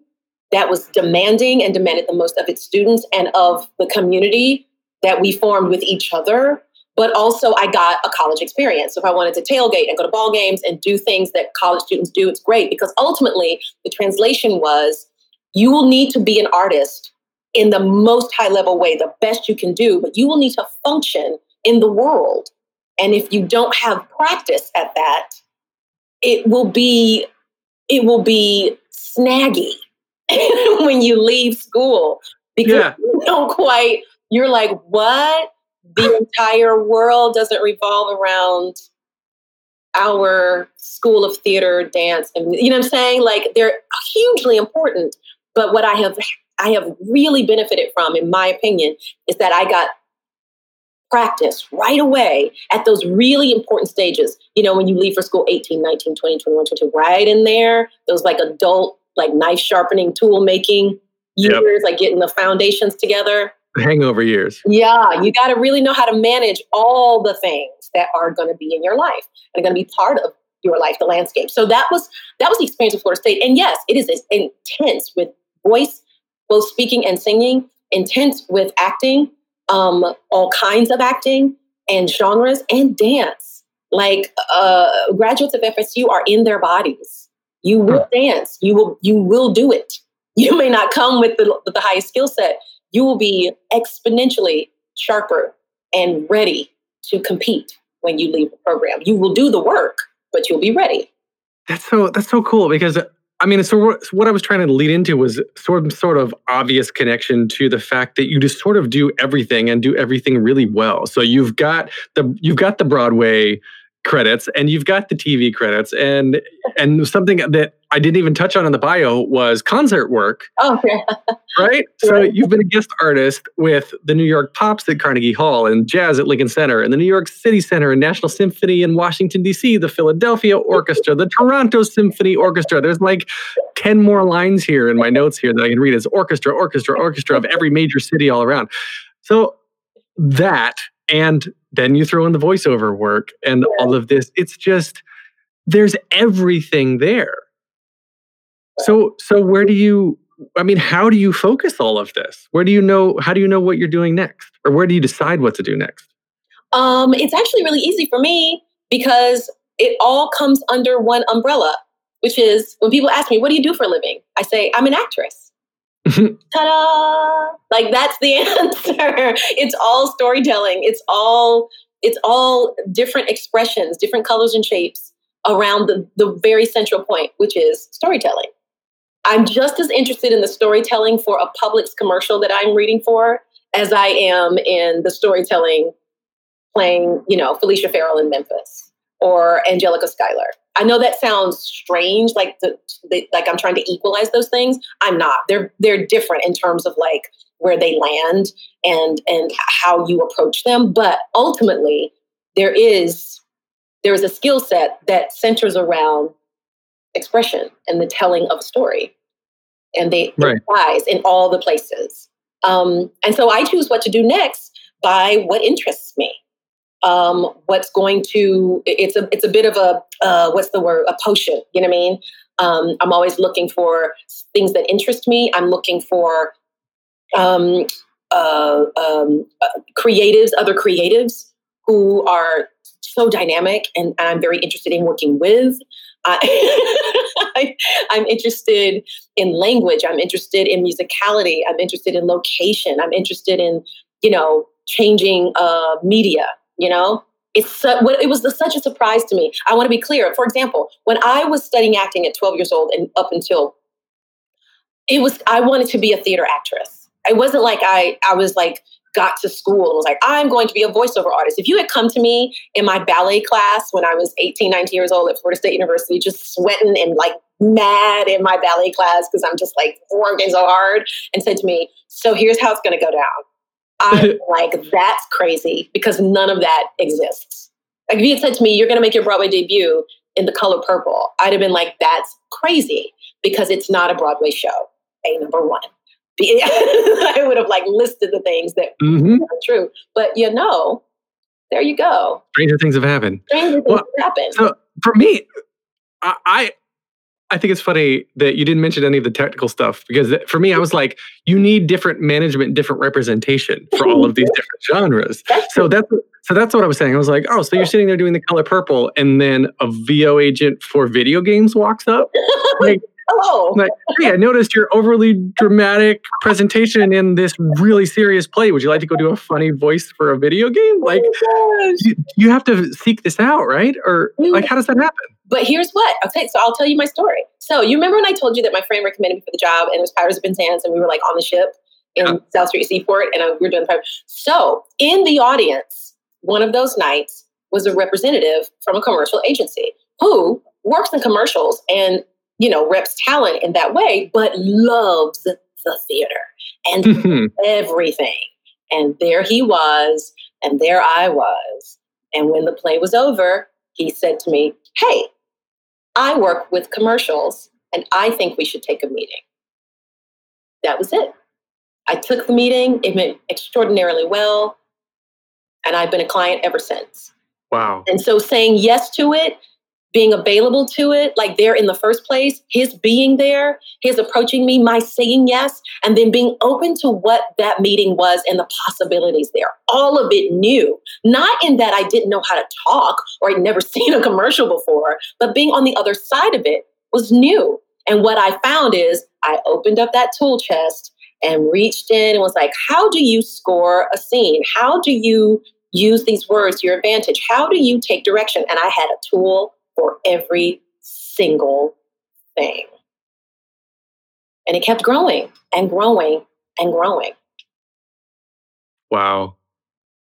that was demanding and demanded the most of its students and of the community that we formed with each other. But also, I got a college experience. So if I wanted to tailgate and go to ball games and do things that college students do, it's great because ultimately the translation was you will need to be an artist in the most high level way, the best you can do, but you will need to function in the world. And if you don't have practice at that, it will be it will be snaggy [laughs] when you leave school because Yeah. you don't quite you're like what the entire world doesn't revolve around our school of theater dance and you know what i'm saying like they're hugely important but what i have i have really benefited from in my opinion is that i got practice right away at those really important stages you know when you leave for school 18 19 20 21 22 right in there those like adult like knife sharpening tool making years Yep. like getting the foundations together Hangover years. yeah, you got to really know how to manage all the things that are going to be in your life and going to be part of your life, the landscape. So that was that was the experience of Florida State, and yes, it is intense with voice, both speaking and singing, intense with acting, um, all kinds of acting and genres and dance. Like uh, graduates of FSU are in their bodies. You will dance. You will you will do it. [laughs] You may not come with the, the highest skill set, you will be exponentially sharper and ready to compete when you leave the program. You will do the work, but you'll be ready. That's so that's so cool because I mean, so what- I was trying to lead into was sort sort of obvious connection to the fact that you just sort of do everything and do everything really well. So you've got the you've got the Broadway credits and you've got the TV credits and and something that I didn't even touch on in the bio was concert work. Oh yeah. [laughs] Right? So you've been a guest artist with the New York Pops at Carnegie Hall and Jazz at Lincoln Center and the New York City Center and National Symphony in Washington D.C., the Philadelphia Orchestra, the Toronto Symphony Orchestra. There's like 10 more lines here in my notes here that I can read as orchestra, orchestra, orchestra of every major city all around. So that and then you throw in the voiceover work and yeah. all of this. It's just there's everything there. So so where do you i mean how do you focus all of this? Where do you know how do you know what you're doing next? Or where do you decide what to do next? Um it's actually really easy for me because it all comes under one umbrella which is when people ask me what do you do for a living? I say i'm an actress [laughs] ta-da! Like that's the [laughs] answer. It's all storytelling. It's all it's all different expressions different colors and shapes around the, the very central point which is storytelling. I'm just as interested in the storytelling for a publix commercial that i'm reading for as i am in the storytelling playing you know felicia farrell in memphis or angelica schuyler I know that sounds strange, like the, the, like I'm trying to equalize those things. I'm not. They're they're different in terms of like where they land and and how you approach them. But ultimately, there is there is a skill set that centers around expression and the telling of a story, and they right. applies in all the places. Um, and so I choose what to do next by what interests me um, what's going to it's a it's a bit of a uh, what's the word a potion you know what i mean? Um, i'm always looking for things that interest me. I'm looking for um, uh, um, uh, creatives other creatives who are so dynamic and, and i'm very interested in working with. I, [laughs] i'm interested in language. I'm interested in musicality. I'm interested in location. I'm interested in you know changing uh, media you know? It's it was such a surprise to me. I want to be clear for example when i was studying acting at 12 years old and up until it was i wanted to be a theater actress. It wasn't like i i was like got to school and was like i'm going to be a voiceover artist. If you had come to me in my ballet class when i was 18 19 years old at florida state university just sweating and like mad in my ballet class because i'm just like working so hard and said to me so here's how it's going to go down I'm [laughs] like, that's crazy because none of that exists. Like if you had said to me, you're going to make your Broadway debut in the color purple, I'd have been like, that's crazy because it's not a Broadway show. A number one. [laughs] I would have like listed the things that mm-hmm. are true. But you know, there you go. Stranger things have happened. Stranger things well, have happened. So for me, I I think it's funny that you didn't mention any of the technical stuff because for me, I was like, you need different management, different representation for all of these different genres. [laughs] so that's so that's what I was saying. I was like, oh, so you're sitting there doing the color purple, and then a VO agent for video games walks up. [laughs] Like, Hello. Like, hey, I noticed your overly dramatic presentation in this really serious play. Would you like to go do a funny voice for a video game? Like, oh you, you, have to seek this out, right? Or like, how does that happen? But here's what. Okay, so I'll tell you my story. So you remember when I told you that my friend recommended me for the job, and it was Pirates of Penzance, and we were like on the ship in yeah. South Street Seaport, and I, we were doing the So in the audience, one of those nights was a representative from a commercial agency who works in commercials and you know, reps talent in that way, but loves the theater and [laughs] everything. And there he was, and there I was. And when the play was over, he said to me, Hey, I work with commercials, and I think we should take a meeting. That was it. I took the meeting, it went extraordinarily well, and I've been a client ever since. Wow. And so saying yes to it being available to it, like there in the first place, his being there, his approaching me, my saying yes, and then being open to what that meeting was and the possibilities there. All of it new. Not in that I didn't know how to talk or I'd never [laughs] seen a commercial before, but being on the other side of it was new. And what I found is I opened up that tool chest and reached in and was like, how do you score a scene? How do you use these words to your advantage? How do you take direction? And I had a tool for every single thing. And it kept growing and growing and growing. Wow.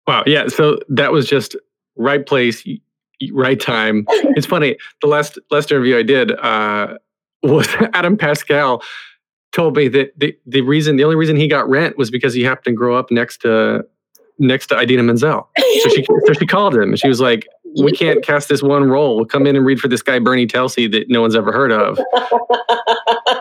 Wow. Yeah. So that was just right place, right time. [laughs] It's funny. The last last interview I did uh, [laughs] was Adam Pascal told me that the, the reason the only reason he got rent was because he happened to grow up next to next to Idina Menzel. So she so she called him and she was like, "We can't cast this one role. We'll come in and read for this guy Bernie Telsey that no one's ever heard of." [laughs]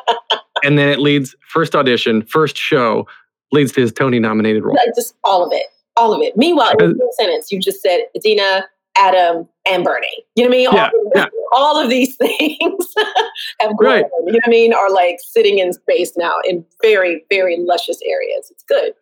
and then it leads first audition, first show leads to his Tony nominated role. Just all of it, all of it. Meanwhile, in the sentence, you just said Idina, Adam, and Bernie. You know what I mean? Yeah, all, yeah. [laughs] all of these things [laughs] have grown. Right. You know what I mean? Are like sitting in space now in very, very luscious areas. It's good.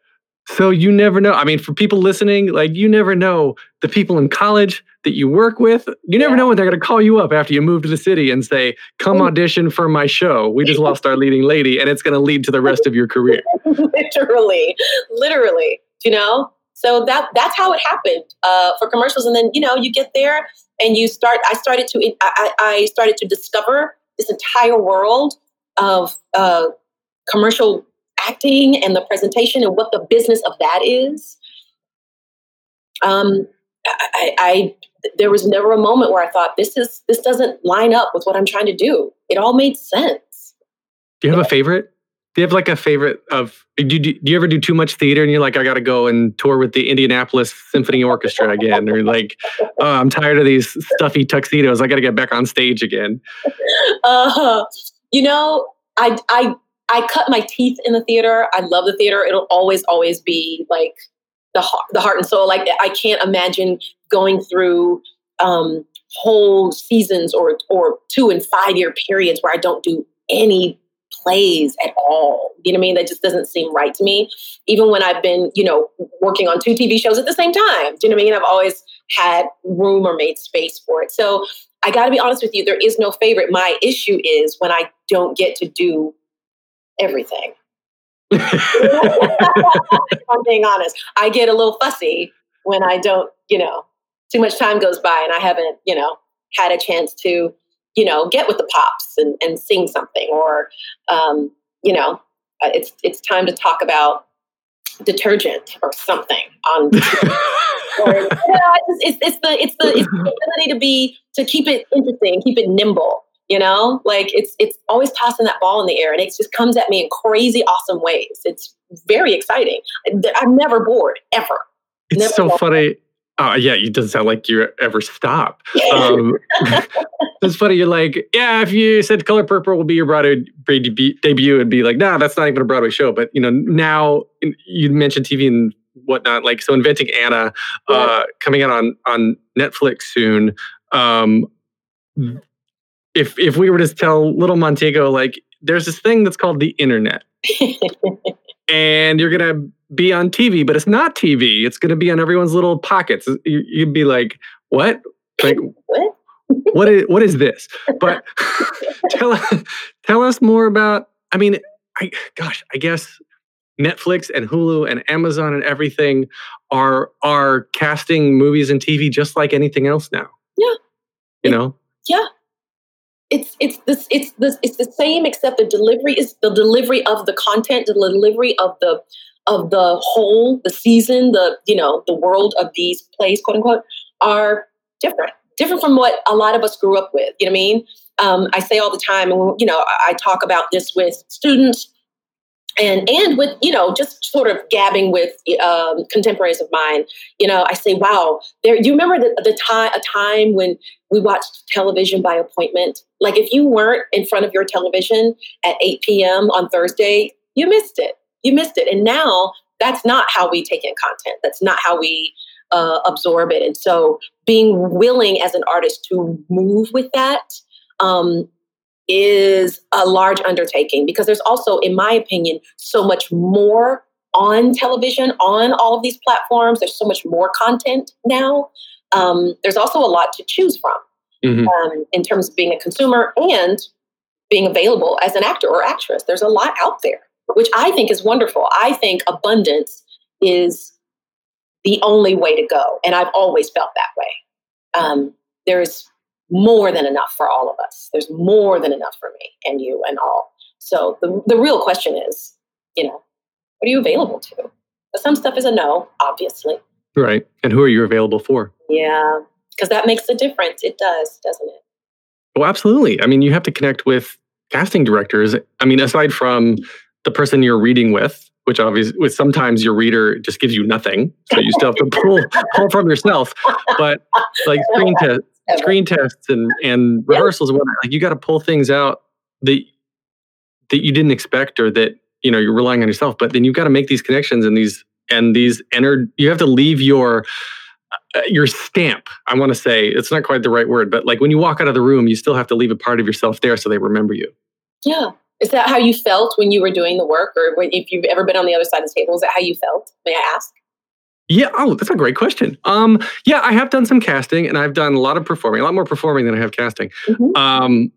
So you never know. I mean, for people listening, like you never know the people in college that you work with. You never know when they're going to call you up after you move to the city and say, "Come audition for my show. We just lost our leading lady," and it's going to lead to the rest of your career. [laughs] literally, literally. You know. So that that's how it happened uh, for commercials, and then you know you get there and you start. I started to I, I started to discover this entire world of uh, commercial acting and the presentation and what the business of that is. Um, I, I there was never a moment where I thought this is this doesn't line up with what I'm trying to do. It all made sense. Do you have a favorite? Do you have like a favorite of? Do you, do you ever do too much theater and you're like, I got to go and tour with the Indianapolis Symphony Orchestra again, or like, oh, I'm tired of these stuffy tuxedos. I got to get back on stage again. [laughs] Uh, you know, I I I cut my teeth in the theater. I love the theater. It'll always always be like the heart, the heart and soul. Like I can't imagine going through um, whole seasons or or two and five year periods where I don't do any plays at all. You know what I mean? That just doesn't seem right to me. Even when I've been, you know, working on two TV shows at the same time. Do you know what I mean? I've always had room or made space for it. So I got to be honest with you. There is no favorite. My issue is when I don't get to do everything. [laughs] I'm being honest. I get a little fussy when I don't, you know, too much time goes by and I haven't, you know, had a chance to, you know, get with the pops and, and sing something or, um, you know, uh, it's it's time to talk about detergent or something on. [laughs] or, you know, it's, it's, it's the it's the it's the ability to be to keep it interesting, keep it nimble you know? Like it's it's always tossing that ball in the air and it just comes at me in crazy awesome ways. It's very exciting. I'm never bored ever. It's never so bored. funny. Uh, yeah it doesn't sound like you ever stop. [laughs] Um, [laughs] it's funny you're like yeah if you said color purple will be your broadway debut it'd be like nah that's not even a broadway show. But you know now you mentioned tv and whatnot like so inventing anna uh, coming out on on netflix soon. Um, if if we were to tell little Montego like there's this thing that's called the internet. [laughs] and you're going to be on TV, but it's not TV. It's going to be on everyone's little pockets. You, you'd be like, "What? Like [laughs] what? what is what is this?" But [laughs] tell tell us more about I mean, I gosh, I guess Netflix and Hulu and Amazon and everything are are casting movies and TV just like anything else now. Yeah. You know? Yeah it's it's this it's this it's the same except the delivery is the delivery of the content the delivery of the of the whole the season the you know the world of these plays quote unquote are different different from what a lot of us grew up with you know what i mean? Um, i say all the time and you know i talk about this with students and and with you know just sort of gabbing with um, contemporaries of mine you know i say wow there you remember the, the time a time when we watched television by appointment? Like if you weren't in front of your television at 8 p.m on thursday you missed it. You missed it. And now that's not how we take in content. That's not how we uh, absorb it. And so being willing as an artist to move with that um, is a large undertaking because there's also, in my opinion, so much more on television, on all of these platforms. There's so much more content now. Um, there's also a lot to choose from Mhm. um, in terms of being a consumer and being available as an actor or actress. There's a lot out there, which I think is wonderful. I think abundance is the only way to go. And I've always felt that way. Um, there's more than enough for all of us. There's more than enough for me and you and all. So the, the real question is, you know, what are you available to? But some stuff is a no, obviously. Right. And who are you available for? Yeah. because that makes a difference. It does, doesn't it? Well, absolutely. I mean, you have to connect with casting directors. I mean, aside from the person you're reading with, which obviously, with sometimes your reader just gives you nothing, so you still have to pull pull from yourself. But like screen [laughs] tests, screen tests, and and rehearsals and whatnot, like you got to pull things out that that you didn't expect or that you know you're relying on yourself. But then you've got to make these connections and these and these enter. You have to leave your uh, your stamp. I want to say it's not quite the right word, but like when you walk out of the room, you still have to leave a part of yourself there so they remember you. Yeah. Is that how you felt when you were doing the work, or when, if you've ever been on the other side of the table? Is that how you felt? May I ask? Yeah. Oh, that's a great question. Um, yeah, I have done some casting, and I've done a lot of performing, a lot more performing than I have casting. Mm-hmm. Um,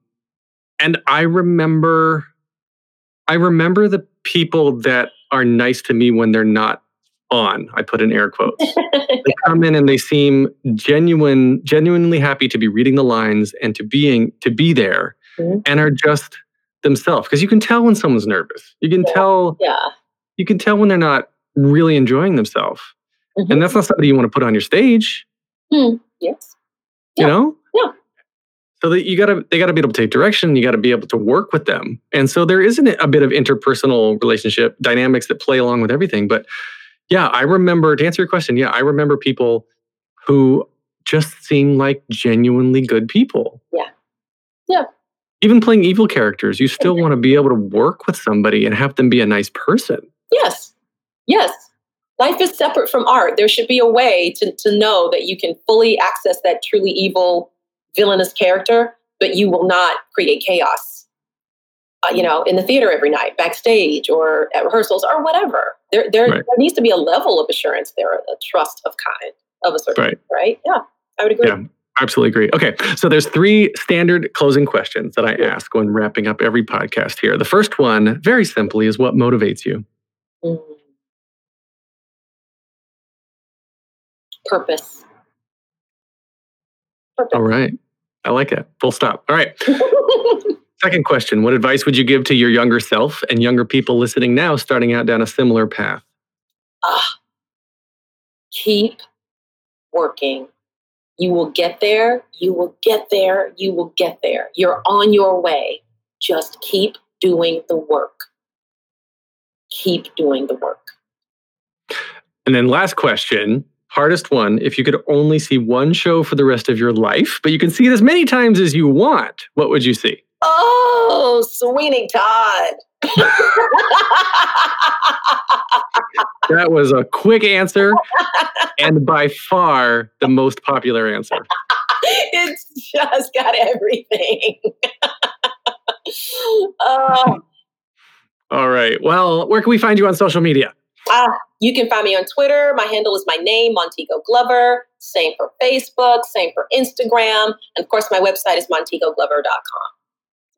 and I remember, I remember the people that are nice to me when they're not on. I put in air quotes. [laughs] they come in and they seem genuine, genuinely happy to be reading the lines and to being to be there, mm-hmm. and are just themselves because you can tell when someone's nervous. You can yeah. tell. Yeah. You can tell when they're not really enjoying themselves, mm-hmm. and that's not somebody you want to put on your stage. Mm, yes. You know. Yeah. So that you gotta, they gotta be able to take direction. You gotta be able to work with them, and so there isn't a bit of interpersonal relationship dynamics that play along with everything. But yeah, I remember to answer your question. Yeah, I remember people who just seem like genuinely good people. Yeah. Yeah even playing evil characters, you still want to be able to work with somebody and have them be a nice person. Yes. Yes. Life is separate from art. There should be a way to, to know that you can fully access that truly evil, villainous character, but you will not create chaos. Uh, you know, in the theater every night, backstage, or at rehearsals, or whatever. There, there, right. there needs to be a level of assurance there, a trust of kind of a certain, right? Right? Yeah, I would agree. Yeah. Absolutely agree. Okay, so there's three standard closing questions that I ask when wrapping up every podcast here. The first one, very simply, is what motivates you? Mm. Purpose. Purpose. All right. I like it. Full stop. All right. Second question What advice would you give to your younger self and younger people listening now starting out down a similar path? Ah, keep working you will get there. You will get there. You will get there. You're on your way. Just keep doing the work. Keep doing the work. And then, last question hardest one. If you could only see one show for the rest of your life, but you can see it as many times as you want, what would you see? Oh, Sweeney Todd. [laughs] that was a quick answer and by far the most popular answer. it's just got everything. uh, [laughs] All right. Well, where can we find you on social media? Uh, you can find me on Twitter. My handle is my name, Montego Glover. Same for Facebook, same for Instagram. And of course, my website is montegoglover.com.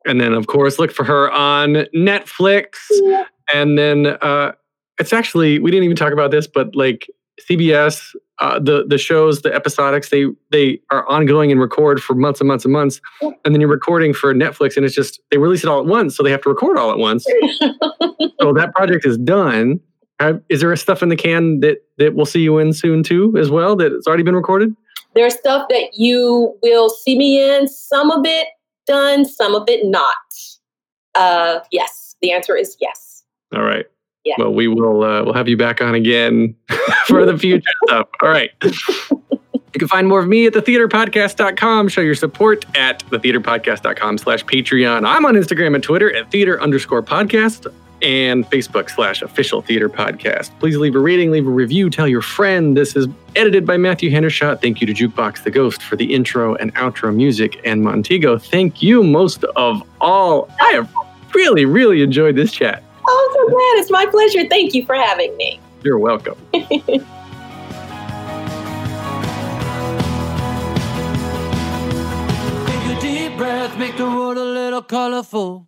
And then, of course, look for her on Netflix. Yeah. And then uh, it's actually, we didn't even talk about this, but like CBS, uh, the the shows, the episodics, they they are ongoing and record for months and months and months, and then you're recording for Netflix, and it's just they release it all at once, so they have to record all at once. [laughs] so that project is done. Is there a stuff in the can that that we'll see you in soon too, as well? That it's already been recorded. There's stuff that you will see me in. Some of it done, some of it not. Uh, yes, the answer is yes. All right. Yeah. Well, we will uh, we'll have you back on again [laughs] for the future [laughs] stuff. All right. [laughs] You can find more of me at thetheaterpodcast.com. Show your support at thetheaterpodcast.com slash Patreon. I'm on Instagram and Twitter at theater underscore podcast and Facebook slash official theater podcast. Please leave a rating, leave a review, tell your friend. This is edited by Matthew Hendershot. Thank you to Jukebox the Ghost for the intro and outro music. And Montego, thank you most of all. I have really, really enjoyed this chat. Oh, I'm so glad. It's my pleasure. Thank you for having me. You're welcome. [laughs] Take a deep breath, make the world a little colorful.